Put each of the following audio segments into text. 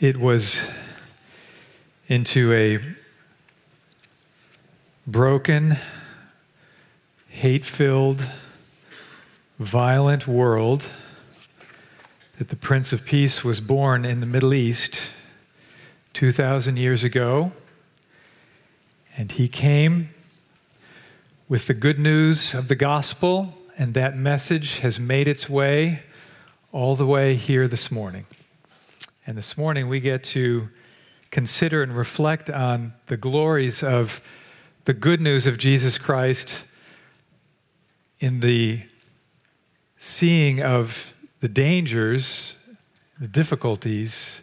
it was into a broken, hate filled, violent world that the Prince of Peace was born in the Middle East 2,000 years ago. And he came with the good news of the gospel, and that message has made its way all the way here this morning. And this morning we get to consider and reflect on the glories of the good news of Jesus Christ in the seeing of the dangers, the difficulties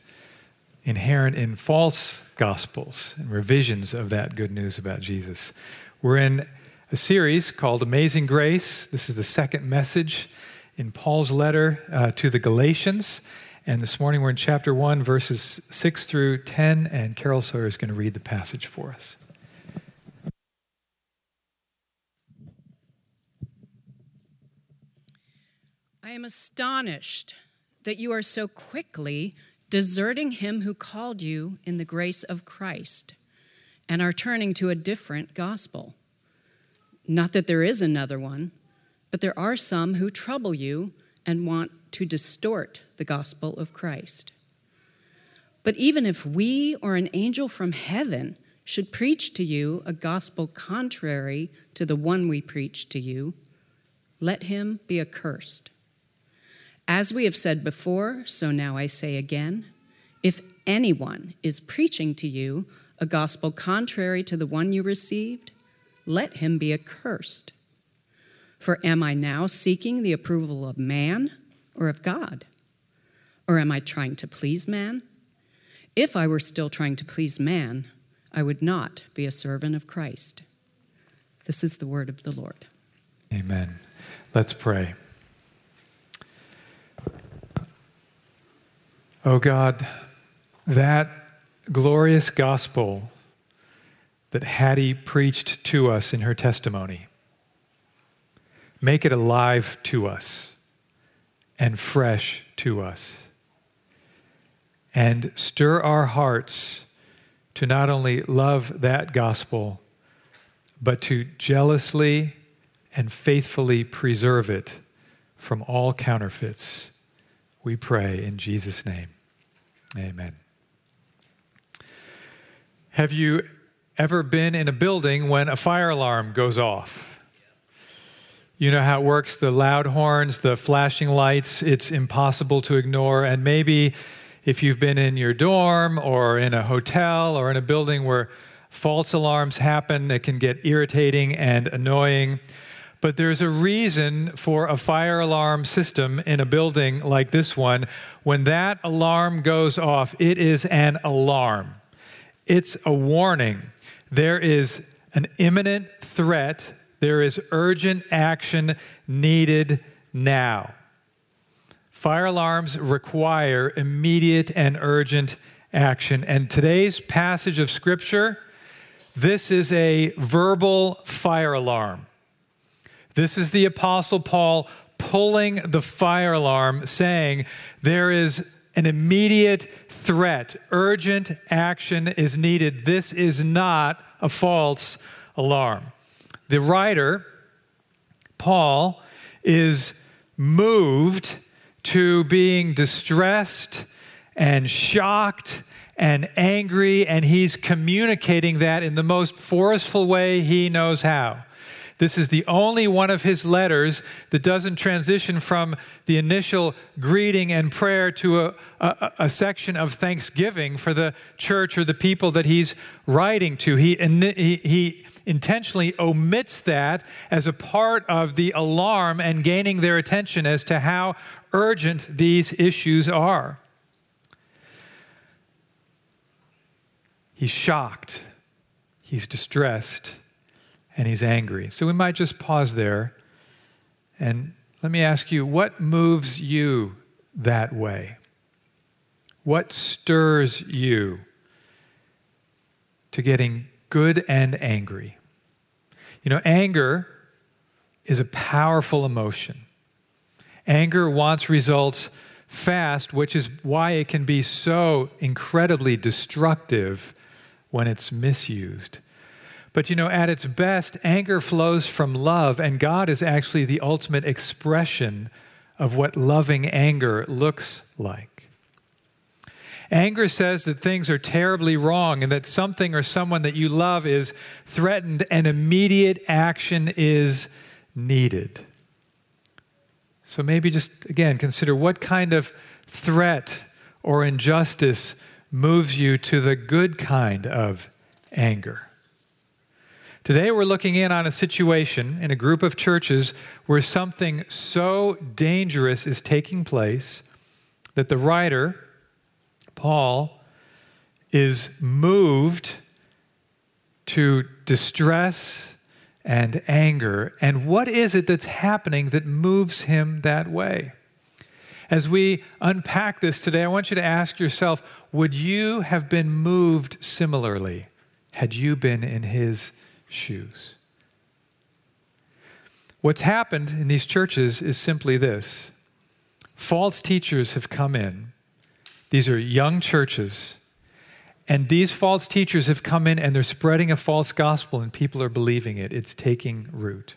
inherent in false gospels and revisions of that good news about Jesus. We're in a series called Amazing Grace. This is the second message in Paul's letter uh, to the Galatians. And this morning we're in chapter 1, verses 6 through 10, and Carol Sawyer is going to read the passage for us. I am astonished that you are so quickly deserting him who called you in the grace of Christ and are turning to a different gospel. Not that there is another one, but there are some who trouble you and want to distort the gospel of Christ. But even if we or an angel from heaven should preach to you a gospel contrary to the one we preach to you, let him be accursed. As we have said before, so now I say again if anyone is preaching to you a gospel contrary to the one you received, let him be accursed. For am I now seeking the approval of man or of God? Or am I trying to please man? If I were still trying to please man, I would not be a servant of Christ. This is the word of the Lord. Amen. Let's pray. Oh God, that glorious gospel that Hattie preached to us in her testimony, make it alive to us and fresh to us. And stir our hearts to not only love that gospel, but to jealously and faithfully preserve it from all counterfeits. We pray in Jesus' name. Amen. Have you ever been in a building when a fire alarm goes off? You know how it works the loud horns, the flashing lights, it's impossible to ignore. And maybe if you've been in your dorm or in a hotel or in a building where false alarms happen, it can get irritating and annoying. But there's a reason for a fire alarm system in a building like this one. When that alarm goes off, it is an alarm, it's a warning. There is an imminent threat, there is urgent action needed now. Fire alarms require immediate and urgent action. And today's passage of Scripture, this is a verbal fire alarm. This is the Apostle Paul pulling the fire alarm, saying, There is an immediate threat, urgent action is needed. This is not a false alarm. The writer, Paul, is moved to being distressed and shocked and angry, and he's communicating that in the most forceful way he knows how. This is the only one of his letters that doesn't transition from the initial greeting and prayer to a, a, a, section of thanksgiving for the church or the people that he's writing to. He, he, he intentionally omits that as a part of the alarm and gaining their attention as to how urgent these issues are. He's shocked, he's distressed and he's angry. So we might just pause there and let me ask you what moves you that way? What stirs you to getting good and angry? You know, anger is a powerful emotion. Anger wants results fast, which is why it can be so incredibly destructive when it's misused. But you know, at its best, anger flows from love, and God is actually the ultimate expression of what loving anger looks like. Anger says that things are terribly wrong and that something or someone that you love is threatened and immediate action is needed. So maybe just again consider what kind of threat or injustice moves you to the good kind of anger. Today, we're looking in on a situation in a group of churches where something so dangerous is taking place that the writer, Paul, is moved to distress and anger. And what is it that's happening that moves him that way? As we unpack this today, I want you to ask yourself would you have been moved similarly had you been in his shoes? What's happened in these churches is simply this false teachers have come in. These are young churches and these false teachers have come in and they're spreading a false gospel, and people are believing it. It's taking root.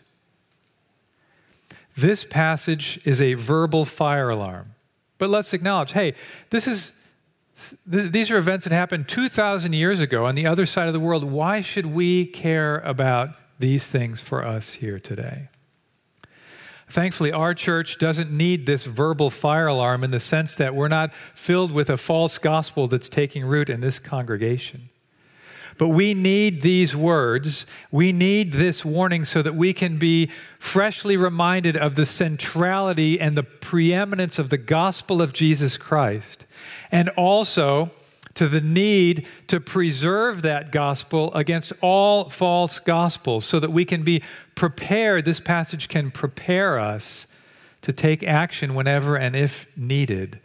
This passage is a verbal fire alarm. But let's acknowledge hey, this is, these are events that happened 2,000 years ago on the other side of the world. Why should we care about these things for us here today? Thankfully, our church doesn't need this verbal fire alarm in the sense that we're not filled with a false gospel that's taking root in this congregation. But we need these words. We need this warning so that we can be freshly reminded of the centrality and the preeminence of the gospel of Jesus Christ. And also to the need to preserve that gospel against all false gospels so that we can be prepared. This passage can prepare us to take action whenever and if needed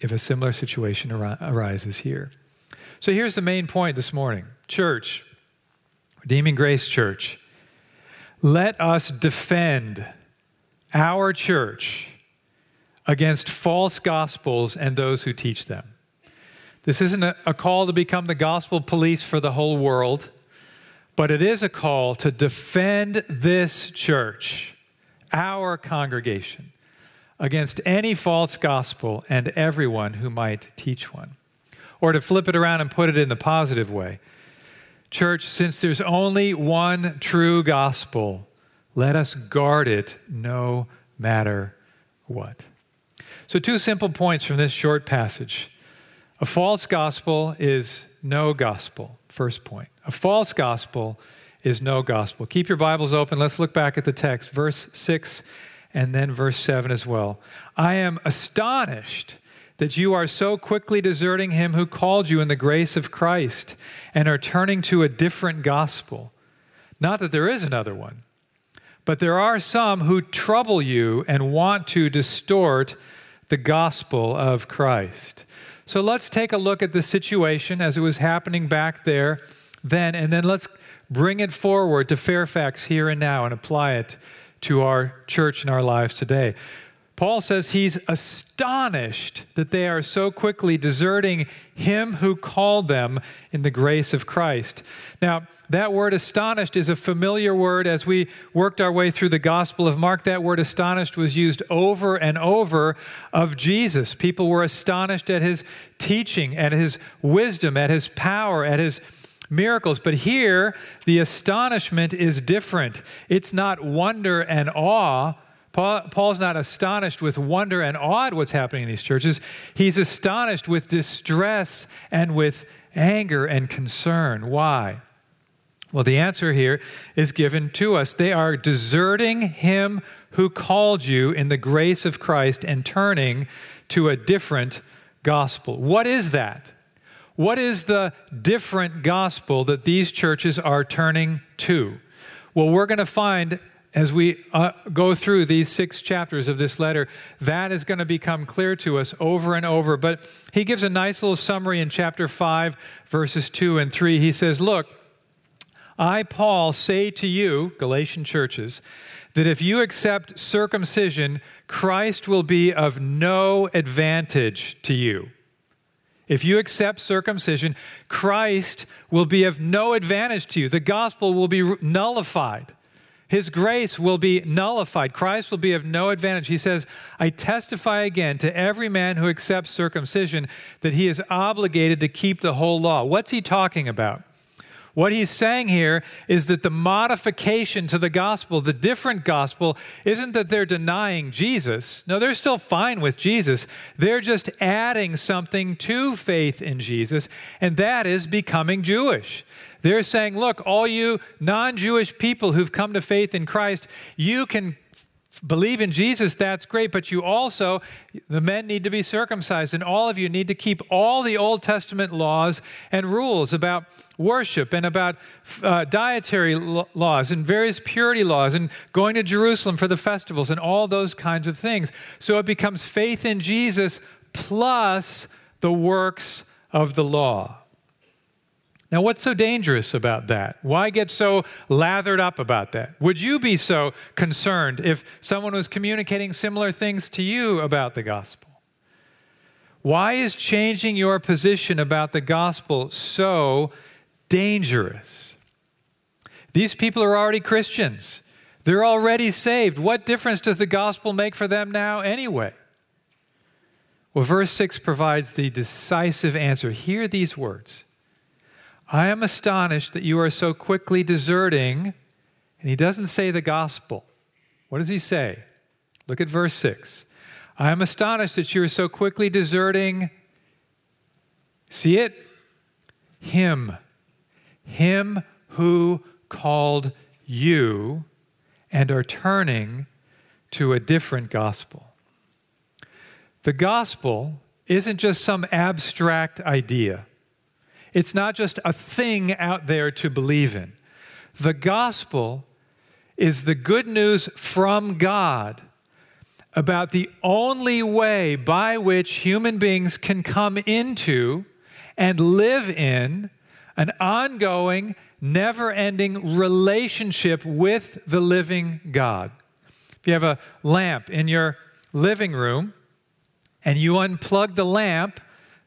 if a similar situation ar- arises here. So here's the main point this morning Church, Redeeming Grace Church, let us defend our church against false gospels and those who teach them. This isn't a, a, call to become the gospel police for the whole world, but it is a call to defend this church, our congregation, against any false gospel and everyone who might teach one. Or to flip it around and put it in the positive way Church, since there's only one true gospel, let us guard it no matter what. So, two simple points from this short passage. A false gospel is no gospel, first point. A false gospel is no gospel. Keep your Bibles open. Let's look back at the text, verse 6 and then verse 7 as well. I am astonished that you are so quickly deserting him who called you in the grace of Christ and are turning to a different gospel. Not that there is another one, but there are some who trouble you and want to distort the gospel of Christ. So let's take a look at the situation as it was happening back there then, and then let's bring it forward to Fairfax here and now and apply it to our church and our lives today. Paul says he's astonished that they are so quickly deserting him who called them in the grace of Christ. Now, that word astonished is a familiar word as we worked our way through the Gospel of Mark. That word astonished was used over and over of Jesus. People were astonished at his teaching, at his wisdom, at his power, at his miracles. But here, the astonishment is different. It's not wonder and awe Paul, Paul's not astonished with wonder and awe at what's happening in these churches. He's astonished with distress and with anger and concern. Why? Well, the answer here is given to us. They are deserting him who called you in the grace of Christ and turning to a different gospel. What is that? What is the different gospel that these churches are turning to? Well, we're going to find as we uh, go through these six chapters of this letter, that is going to become clear to us over and over. But he gives a nice little summary in chapter 5, verses 2 and 3. He says, Look, I, Paul, say to you, Galatian churches, that if you accept circumcision, Christ will be of no advantage to you. If you accept circumcision, Christ will be of no advantage to you. The gospel will be nullified. His grace will be nullified. Christ will be of no advantage. He says, I testify again to every man who accepts circumcision that he is obligated to keep the whole law. What's he talking about? What he's saying here is that the modification to the gospel, the different gospel, isn't that they're denying Jesus. No, they're still fine with Jesus. They're just adding something to faith in Jesus, and that is becoming Jewish. They're saying, look, all you non Jewish people who've come to faith in Christ, you can believe in Jesus, that's great, but you also, the men need to be circumcised, and all of you need to keep all the Old Testament laws and rules about worship and about uh, dietary laws and various purity laws and going to Jerusalem for the festivals and all those kinds of things. So it becomes faith in Jesus plus the works of the law. Now, what's so dangerous about that? Why get so lathered up about that? Would you be so concerned if someone was communicating similar things to you about the gospel? Why is changing your position about the gospel so dangerous? These people are already Christians. They're already saved. What difference does the gospel make for them now, anyway? Well, verse 6 provides the decisive answer. Hear these words I am astonished that you are so quickly deserting. And he doesn't say the gospel. What does he say? Look at verse 6. I am astonished that you are so quickly deserting. See it? Him. Him who called you and are turning to a different gospel. The gospel isn't just some abstract idea. It's not just a thing out there to believe in. The gospel is the good news from God about the only way by which human beings can come into and live in an ongoing, never ending relationship with the living God. If you have a lamp in your living room and you unplug the lamp,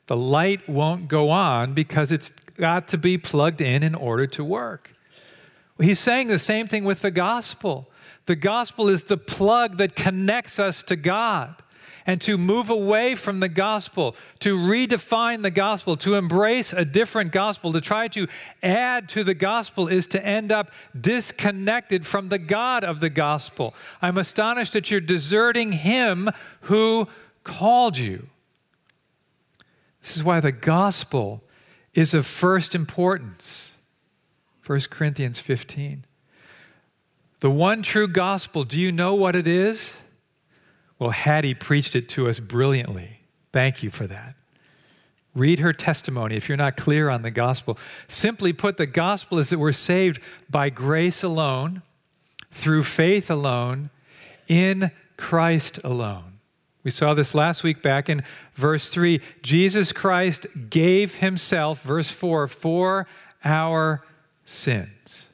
the light won't go on because it's got to be plugged in in order to work. He's saying the same thing with the gospel. The gospel is the plug that connects us to God. And to move away from the gospel, to redefine the gospel, to embrace a different gospel, to try to add to the gospel is to end up disconnected from the God of the gospel. I'm astonished that you're deserting Him who called you. This is why the gospel is of first importance. 1 Corinthians 15. The one true gospel, do you know what it is? Well, Hattie preached it to us brilliantly. Thank you for that. Read her testimony if you're not clear on the gospel. Simply put, the gospel is that we're saved by grace alone, through faith alone, in Christ alone. We saw this last week back in verse 3. Jesus Christ gave himself, verse 4, for our sins.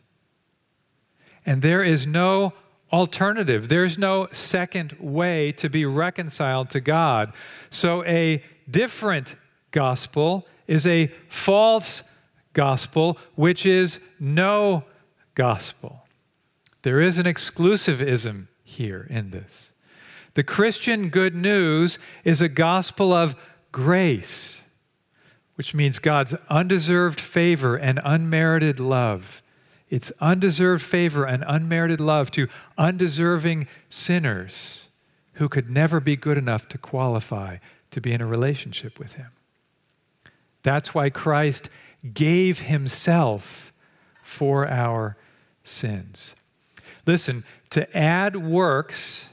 And there is no alternative, there's no second way to be reconciled to God. So a different gospel is a false gospel, which is no gospel. There is an exclusivism here in this. The Christian good news is a gospel of grace, which means God's undeserved favor and unmerited love. It's undeserved favor and unmerited love to undeserving sinners who could never be good enough to qualify to be in a relationship with Him. That's why Christ gave Himself for our sins. Listen, to add works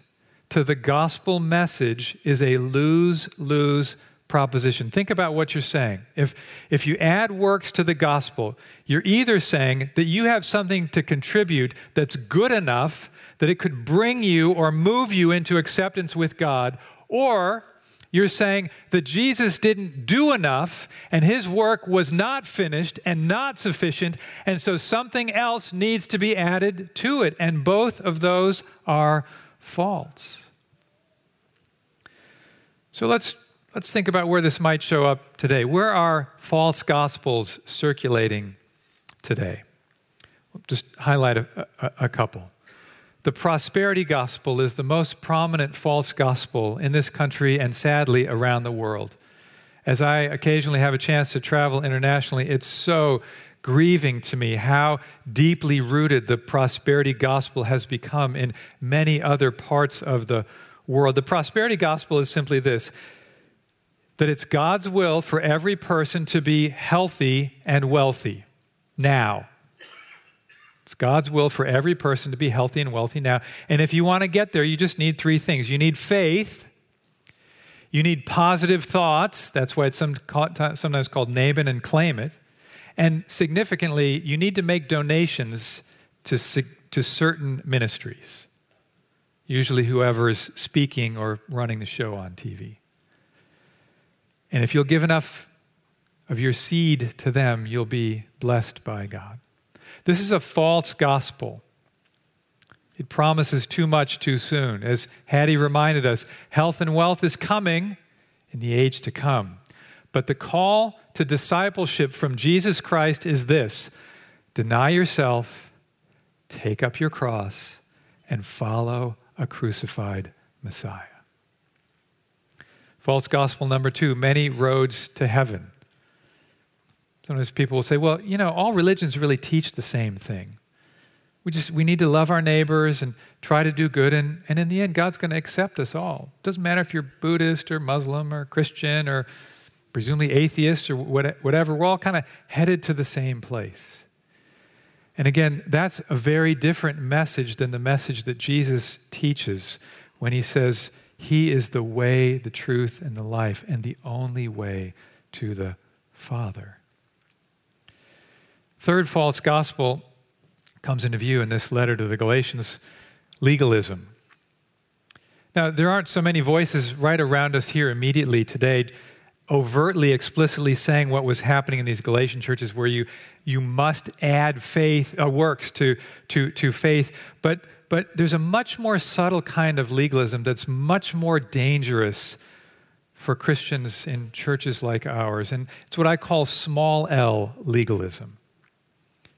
to the gospel message is a lose lose proposition. Think about what you're saying. If, if you add works to the gospel, you're either saying that you have something to contribute that's good enough that it could bring you or move you into acceptance with God, or you're saying that Jesus didn't do enough and his work was not finished and not sufficient, and so something else needs to be added to it. And both of those are false. So let's, let's think about where this might show up today. Where are false gospels circulating today? We'll just highlight a, a, a couple. The prosperity gospel is the most prominent false gospel in this country and sadly around the world. As I occasionally have a chance to travel internationally, it's so grieving to me how deeply rooted the prosperity gospel has become in many other parts of the world. The prosperity gospel is simply this that it's God's will for every person to be healthy and wealthy now. It's God's will for every person to be healthy and wealthy now. And if you want to get there, you just need three things you need faith. You need positive thoughts. That's why it's sometimes called name it and claim it. And significantly, you need to make donations to, to certain ministries, usually whoever is speaking or running the show on TV. And if you'll give enough of your seed to them, you'll be blessed by God. This is a false gospel. It promises too much too soon. As Hattie reminded us, health and wealth is coming in the age to come. But the call to discipleship from Jesus Christ is this deny yourself, take up your cross, and follow a crucified Messiah. False gospel number two many roads to heaven. Sometimes people will say, well, you know, all religions really teach the same thing. We just we need to love our neighbors and try to do good and, and in the end God's going to accept us all. Doesn't matter if you're Buddhist or Muslim or Christian or presumably atheists or whatever, we're all kind of headed to the same place. And again, that's a very different message than the message that Jesus teaches when he says, He is the way, the truth, and the life, and the only way to the Father. Third false gospel comes into view in this letter to the Galatians legalism. Now, there aren't so many voices right around us here immediately today overtly, explicitly saying what was happening in these Galatian churches, where you, you must add faith, uh, works to, to, to faith. But, but there's a much more subtle kind of legalism that's much more dangerous for Christians in churches like ours. And it's what I call small l legalism.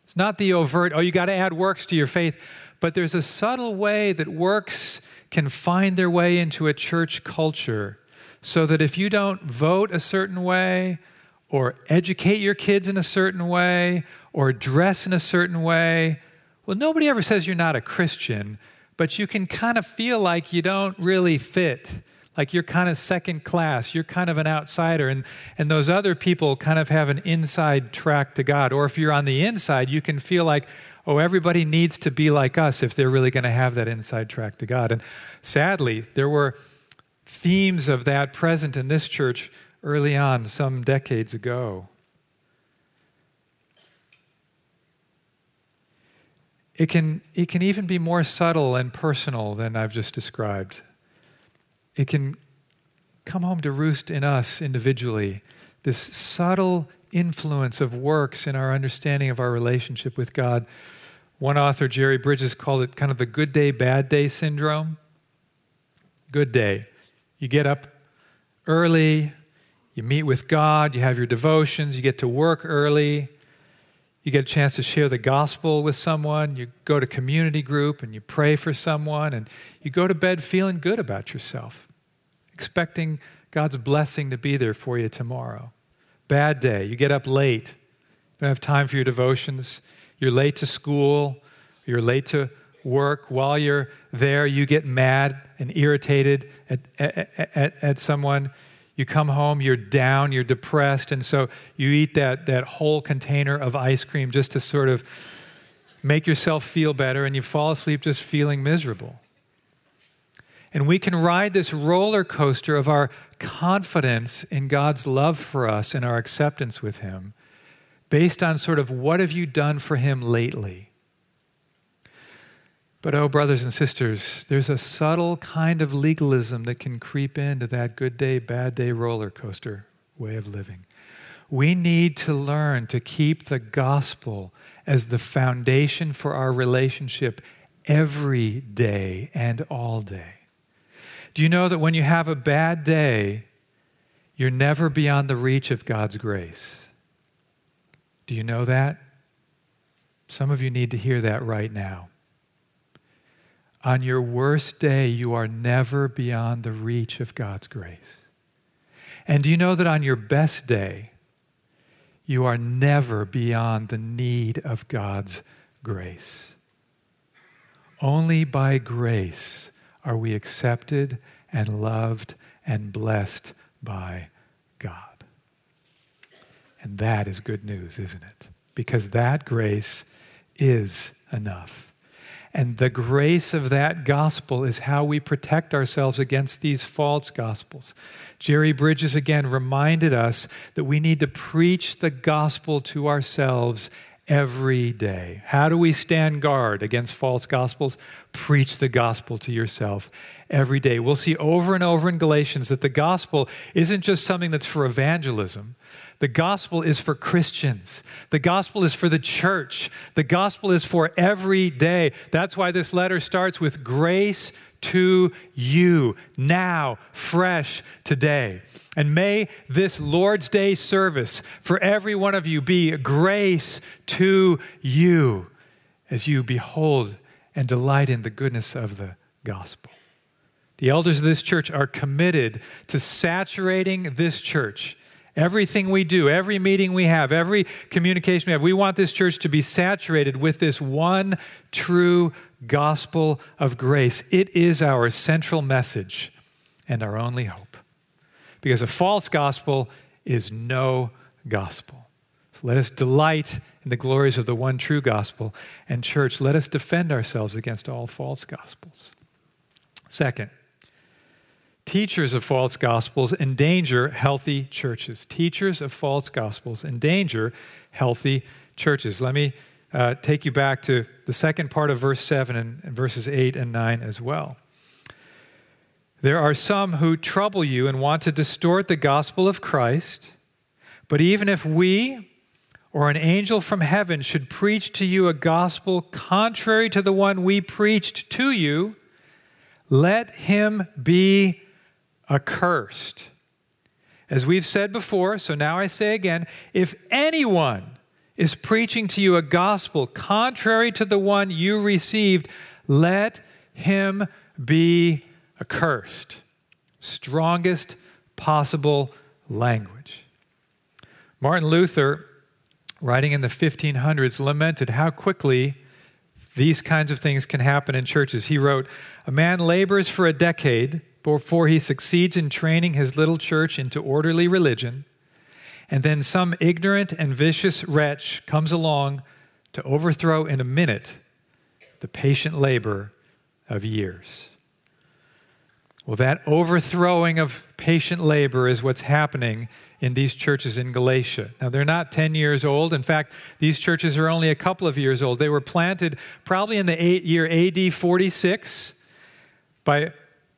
It's not the overt, oh, you got to add works to your faith, but there's a subtle way that works can find their way into a church culture so that if you don't vote a certain way, or educate your kids in a certain way, or dress in a certain way, well, nobody ever says you're not a Christian, but you can kind of feel like you don't really fit. Like you're kind of second class, you're kind of an outsider, and, and those other people kind of have an inside track to God. Or if you're on the inside, you can feel like, oh, everybody needs to be like us if they're really going to have that inside track to God. And sadly, there were themes of that present in this church early on, some decades ago. It can, it can even be more subtle and personal than I've just described. It can come home to roost in us individually. This subtle influence of works in our understanding of our relationship with God. One author, Jerry Bridges, called it kind of the good day, bad day syndrome. Good day. You get up early, you meet with God, you have your devotions, you get to work early, you get a chance to share the gospel with someone, you go to community group and you pray for someone, and you go to bed feeling good about yourself, expecting God's blessing to be there for you tomorrow. Bad day, you get up late, you don't have time for your devotions, you're late to school, you're late to work, while you're there, you get mad and irritated at, at, at, at, someone. You come home, you're down, you're depressed, and so you eat that, that whole container of ice cream just to sort of make yourself feel better, and you fall asleep just feeling miserable. And we can ride this roller coaster of our confidence in God's love for us and our acceptance with Him based on sort of what have you done for Him lately? But, oh, brothers and sisters, there's a subtle kind of legalism that can creep into that good day, bad day roller coaster way of living. We need to learn to keep the gospel as the foundation for our relationship every day and all day. Do you know that when you have a bad day, you're never beyond the reach of God's grace? Do you know that? Some of you need to hear that right now. On your worst day, you are never beyond the reach of God's grace. And do you know that on your best day, you are never beyond the need of God's grace? Only by grace are we accepted and loved and blessed by God. And that is good news, isn't it? Because that grace is enough. And the grace of that gospel is how we protect ourselves against these false gospels. Jerry Bridges again reminded us that we need to preach the gospel to ourselves every day. How do we stand guard against false gospels? Preach the gospel to yourself every day. We'll see over and over in Galatians that the gospel isn't just something that's for evangelism. The gospel is for Christians. The gospel is for the church. The gospel is for every day. That's why this letter starts with grace to you now, fresh today. And may this Lord's Day service for every one of you be grace to you as you behold and delight in the goodness of the gospel. The elders of this church are committed to saturating this church. Everything we do, every meeting we have, every communication we have, we want this church to be saturated with this one true gospel of grace. It is our central message and our only hope. Because a false gospel is no gospel. So let us delight in the glories of the one true gospel. And, church, let us defend ourselves against all false gospels. Second, teachers of false gospels endanger healthy churches. Teachers of false gospels endanger healthy churches. Let me uh, take you back to the second part of verse 7 and, and verses 8 and 9 as well. There are some who trouble you and want to distort the gospel of Christ, but even if we or an angel from heaven should preach to you a gospel contrary to the one we preached to you, let him be accursed. As we've said before, so now I say again if anyone is preaching to you a gospel contrary to the one you received, let him be accursed. Strongest possible language. Martin Luther, writing in the 1500s, lamented how quickly these kinds of things can happen in churches. He wrote, A man labors for a decade before he succeeds in training his little church into orderly religion. And then some ignorant and vicious wretch comes along to overthrow in a minute the patient labor of years. Well, that overthrowing of patient labor is what's happening in these churches in Galatia. Now, they're not 10 years old. In fact, these churches are only a couple of years old. They were planted probably in the eight year AD 46 by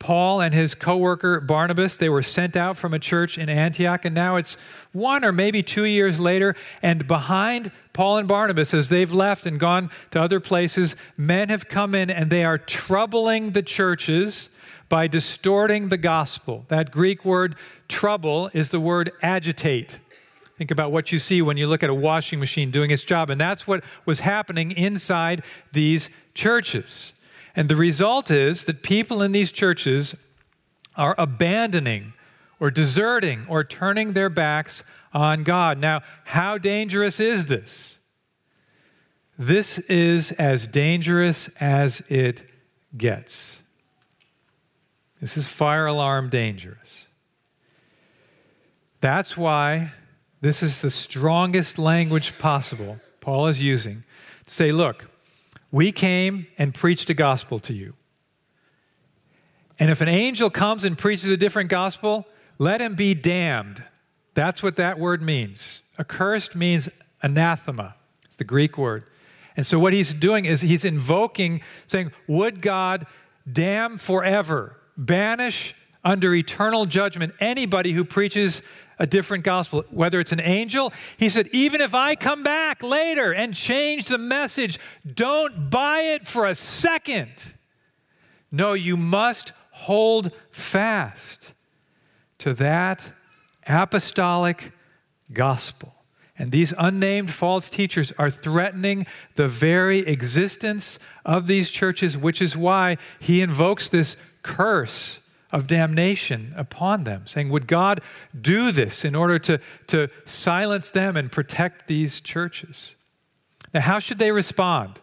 Paul and his co-worker Barnabas, they were sent out from a church in Antioch, and now it's one or maybe two years later, and behind Paul and Barnabas, as they've left and gone to other places, men have come in and they are troubling the churches by distorting the gospel. That Greek word trouble is the word agitate. Think about what you see when you look at a washing machine doing its job. And that's what was happening inside these churches. And the result is that people in these churches are abandoning or deserting or turning their backs on God. Now, how dangerous is this? This is as dangerous as it gets. This is fire alarm dangerous. That's why this is the strongest language possible Paul is using to say, look, we came and preached a gospel to you. And if an angel comes and preaches a different gospel, let him be damned. That's what that word means. Accursed means anathema, it's the Greek word. And so what he's doing is he's invoking, saying, Would God damn forever, banish under eternal judgment anybody who preaches a different gospel, whether it's an angel. He said, even if I come back later and change the message, don't buy it for a second. No, you must hold fast to that apostolic gospel. And these unnamed false teachers are threatening the very existence of these churches, which is why he invokes this curse of damnation upon them, saying, Would God do this in order to, to silence them and protect these churches? Now, how should they respond?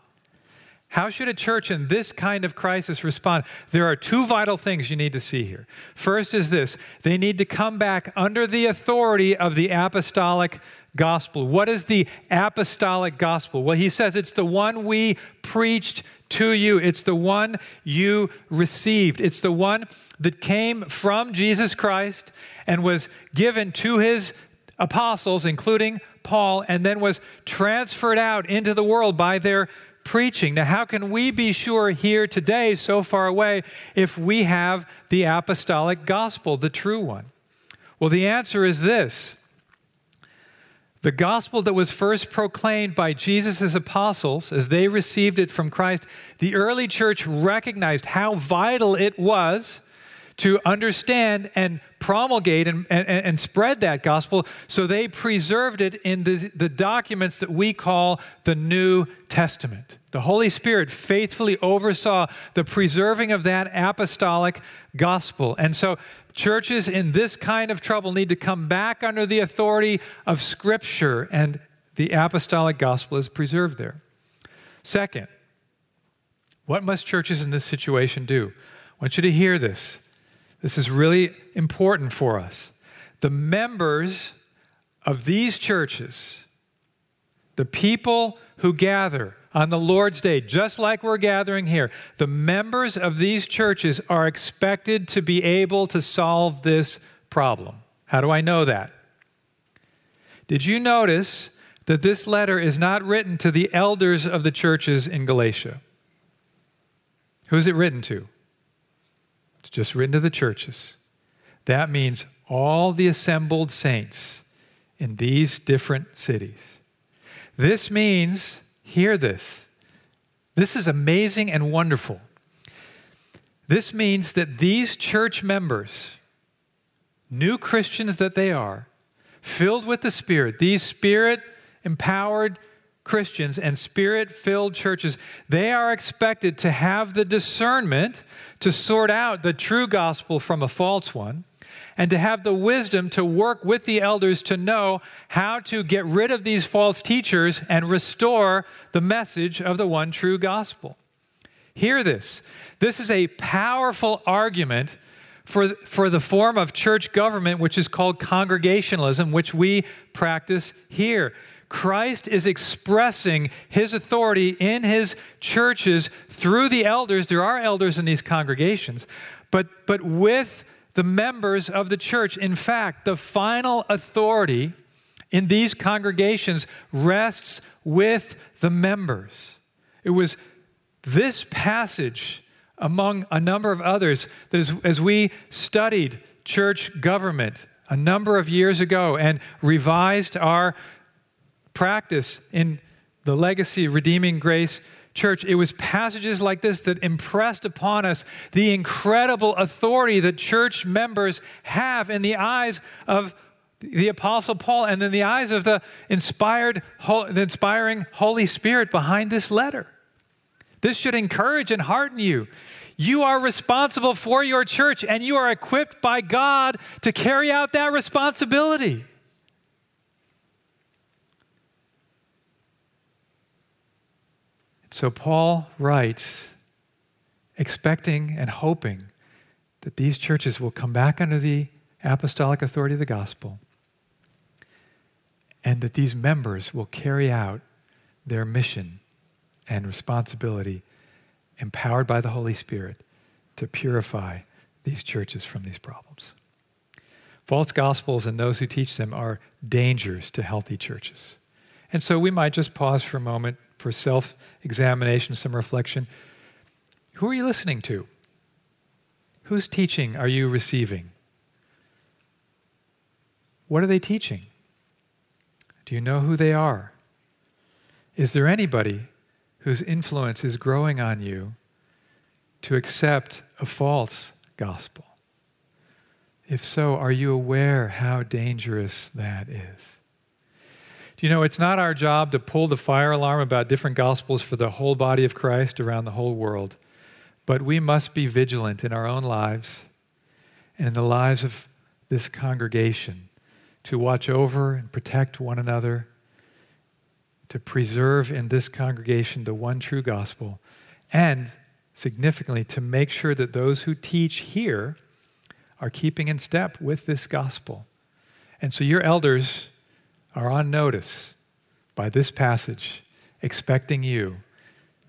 How should a church in this kind of crisis respond? There are two vital things you need to see here. First is this they need to come back under the authority of the apostolic gospel. What is the apostolic gospel? Well, he says it's the one we preached to you, it's the one you received, it's the one that came from Jesus Christ and was given to his apostles, including Paul, and then was transferred out into the world by their preaching. Now, how can we be sure here today, so far away, if we have the apostolic gospel, the true one? Well, the answer is this the gospel that was first proclaimed by Jesus' apostles as they received it from Christ, the early church recognized how vital it was to understand and promulgate and, and, and, spread that gospel. So they preserved it in the, the documents that we call the New Testament. The Holy Spirit faithfully oversaw the preserving of that apostolic gospel. And so churches in this kind of trouble need to come back under the authority of Scripture, and the apostolic gospel is preserved there. Second, what must churches in this situation do? I want you to hear this. This is really important for us. The members of these churches, the people who gather on the Lord's Day, just like we're gathering here, the members of these churches are expected to be able to solve this problem. How do I know that? Did you notice that this letter is not written to the elders of the churches in Galatia? Who's it written to? It's just written to the churches. That means all the assembled saints in these different cities. This means, hear this, this is amazing and wonderful. This means that these church members, new Christians that they are, filled with the Spirit, these Spirit empowered Christians and spirit filled churches, they are expected to have the discernment to sort out the true gospel from a false one and to have the wisdom to work with the elders to know how to get rid of these false teachers and restore the message of the one true gospel. Hear this. This is a powerful argument for, for the form of church government, which is called congregationalism, which we practice here. Christ is expressing his authority in his churches through the elders. There are elders in these congregations, but, but with the members of the church. In fact, the final authority in these congregations rests with the members. It was this passage, among a number of others, that as, as we studied church government a number of years ago and revised our practice in the legacy redeeming grace church, it was passages like this that impressed upon us the incredible authority that church members have in the eyes of the apostle paul and in the eyes of the inspired the inspiring holy spirit behind this letter. This should encourage and hearten you. You are responsible for your church and you are equipped by god to carry out that responsibility So Paul writes, expecting and hoping that these churches will come back under the apostolic authority of the gospel and that these members will carry out their mission and responsibility empowered by the Holy Spirit to purify these churches from these problems. False gospels and those who teach them are dangers to healthy churches. And so we might just pause for a moment for self examination, some reflection. Who are you listening to? Whose teaching are you receiving? What are they teaching? Do you know who they are? Is there anybody whose influence is growing on you to accept a false gospel? If so, are you aware how dangerous that is? You know it's not our job to pull the fire alarm about different gospels for the whole body of Christ around the whole world, but we must be vigilant in our own lives and in the lives of this congregation to watch over and protect one another, to preserve in this congregation the one true gospel, and significantly, to make sure that those who teach here are keeping in step with this gospel. And so your elders are on notice by this passage, expecting you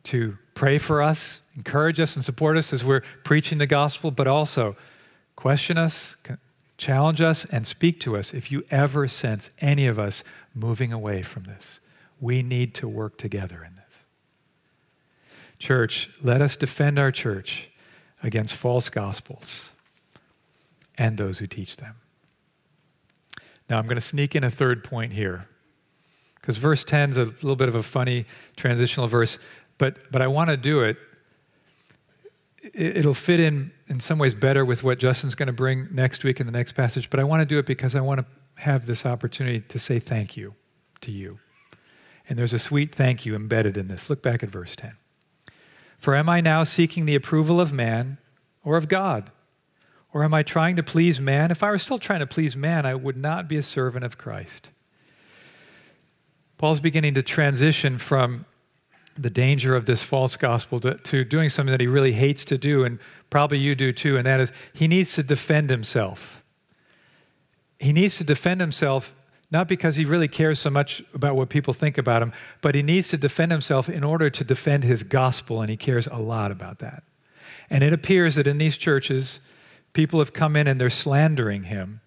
to pray for us, encourage us, and support us as we're preaching the gospel, but also question us, challenge us, and speak to us if you ever sense any of us moving away from this. We need to work together in this. Church, let us defend our church against false gospels and those who teach them. Now, I'm going to sneak in a third point here because verse 10 is a little bit of a funny transitional verse, but, but I want to do it. It'll fit in in some ways better with what Justin's going to bring next week in the next passage, but I want to do it because I want to have this opportunity to say thank you to you. And there's a sweet thank you embedded in this. Look back at verse 10. For am I now seeking the approval of man or of God? Or am I trying to please man? If I were still trying to please man, I would not be a servant of Christ. Paul's beginning to transition from the danger of this false gospel to, to, doing something that he really hates to do, and probably you do too, and that is he needs to defend himself. He needs to defend himself not because he really cares so much about what people think about him, but he needs to defend himself in order to defend his gospel, and he cares a lot about that. And it appears that in these churches, people have come in and they're slandering him,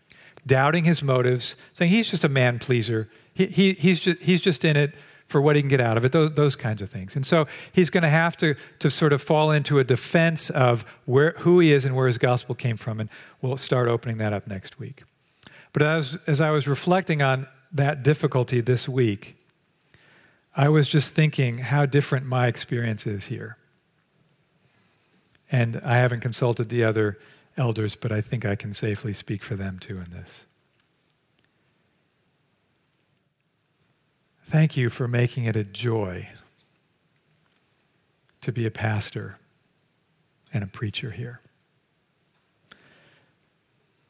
doubting his motives, saying he's just a man pleaser. He, he, he's, just, he's just in it for what he can get out of it, those, those kinds of things. And so he's going to have to, to sort of fall into a defense of where, who he is and where his gospel came from. And we'll start opening that up next week. But as, as I was reflecting on that difficulty this week, I was just thinking how different my experience is here. And I haven't consulted the other elders, but I think I can safely speak for them too in this. Thank you for making it a joy to be a pastor and a preacher here.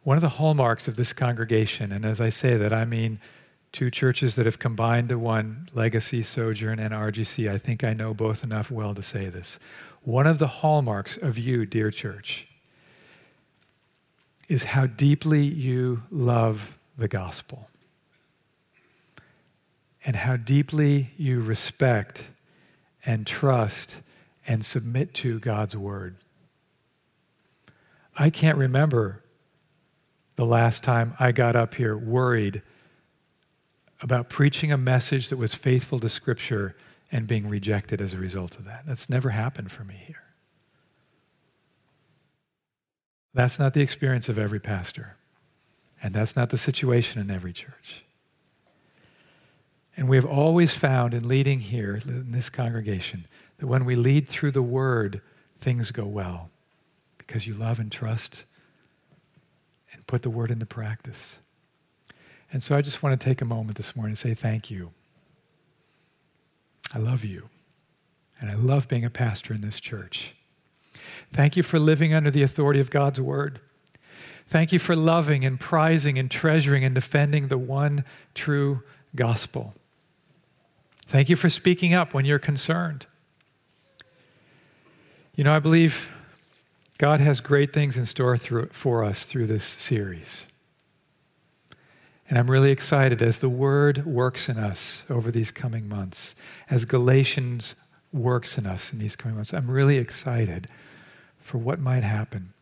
One of the hallmarks of this congregation, and as I say that, I mean two churches that have combined to one legacy, sojourn, and RGC. I think I know both enough well to say this. One of the hallmarks of you, dear church, is how deeply you love the gospel and how deeply you respect and trust and submit to God's word. I can't remember the last time I got up here worried about preaching a message that was faithful to Scripture and being rejected as a result of that. That's never happened for me here. That's not the experience of every pastor, and that's not the situation in every church. And we have always found in leading here in this congregation that when we lead through the word, things go well because you love and trust and put the word into practice. And so I just want to take a moment this morning and say thank you. I love you. And I love being a pastor in this church. Thank you for living under the authority of God's word. Thank you for loving and prizing and treasuring and defending the one true gospel. Thank you for speaking up when you're concerned. You know, I believe God has great things in store through, for us through this series. And I'm really excited as the word works in us over these coming months, as Galatians works in us in these coming months. I'm really excited for what might happen.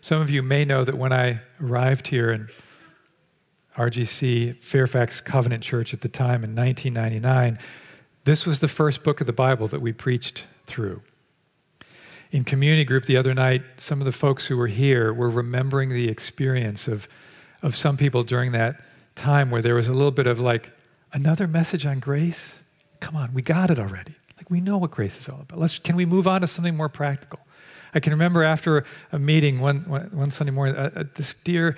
Some of you may know that when I arrived here in RGC, Fairfax Covenant Church at the time in 1999, this was the first book of the Bible that we preached through in community group the other night, some of the folks who were here were remembering the experience of, of some people during that time where there was a little bit of like, another message on grace? Come on, we got it already. Like we know what grace is all about. Let's, can we move on to something more practical? I can remember after a meeting one, one Sunday morning, uh, uh, this dear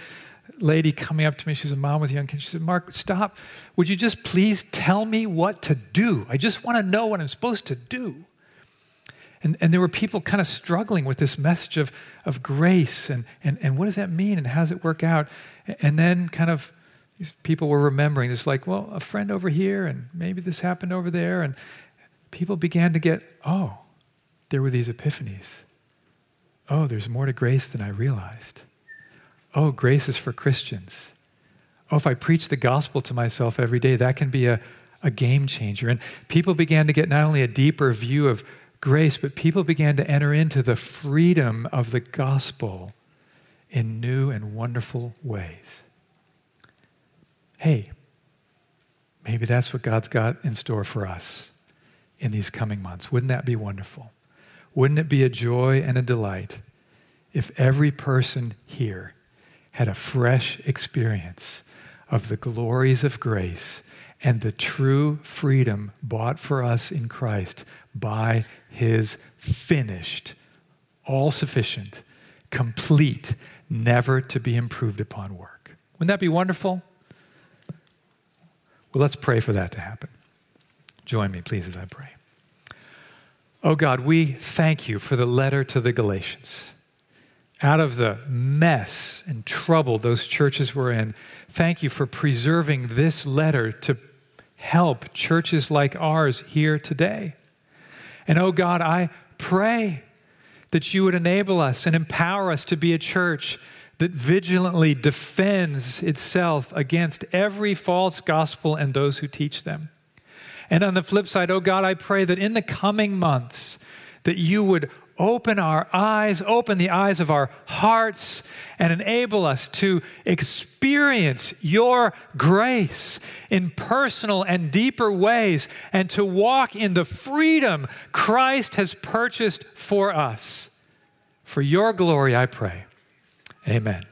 lady coming up to me, she's a mom with young kids. She said, Mark, stop. Would you just please tell me what to do? I just want to know what I'm supposed to do. And, and there were people kind of struggling with this message of, of grace and, and, and what does that mean and how does it work out? And then kind of these people were remembering, it's like, well, a friend over here and maybe this happened over there. And people began to get, oh, there were these epiphanies. Oh, there's more to grace than I realized. Oh, grace is for Christians. Oh, if I preach the gospel to myself every day, that can be a, a game changer. And people began to get not only a deeper view of grace, but people began to enter into the freedom of the gospel in new and wonderful ways. Hey, maybe that's what God's got in store for us in these coming months. Wouldn't that be wonderful? Wouldn't it be a joy and a delight if every person here had a fresh experience of the glories of grace and the true freedom bought for us in Christ by his finished, all sufficient, complete, never to be improved upon work. Wouldn't that be wonderful? Well, let's pray for that to happen. Join me, please, as I pray. Oh God, we thank you for the letter to the Galatians. Out of the mess and trouble those churches were in, thank you for preserving this letter to help churches like ours here today. And oh God, I pray that you would enable us and empower us to be a church that vigilantly defends itself against every false gospel and those who teach them. And on the flip side, oh God, I pray that in the coming months, that you would open our eyes, open the eyes of our hearts, and enable us to experience your grace in personal and deeper ways and to walk in the freedom Christ has purchased for us. For your glory, I pray. Amen.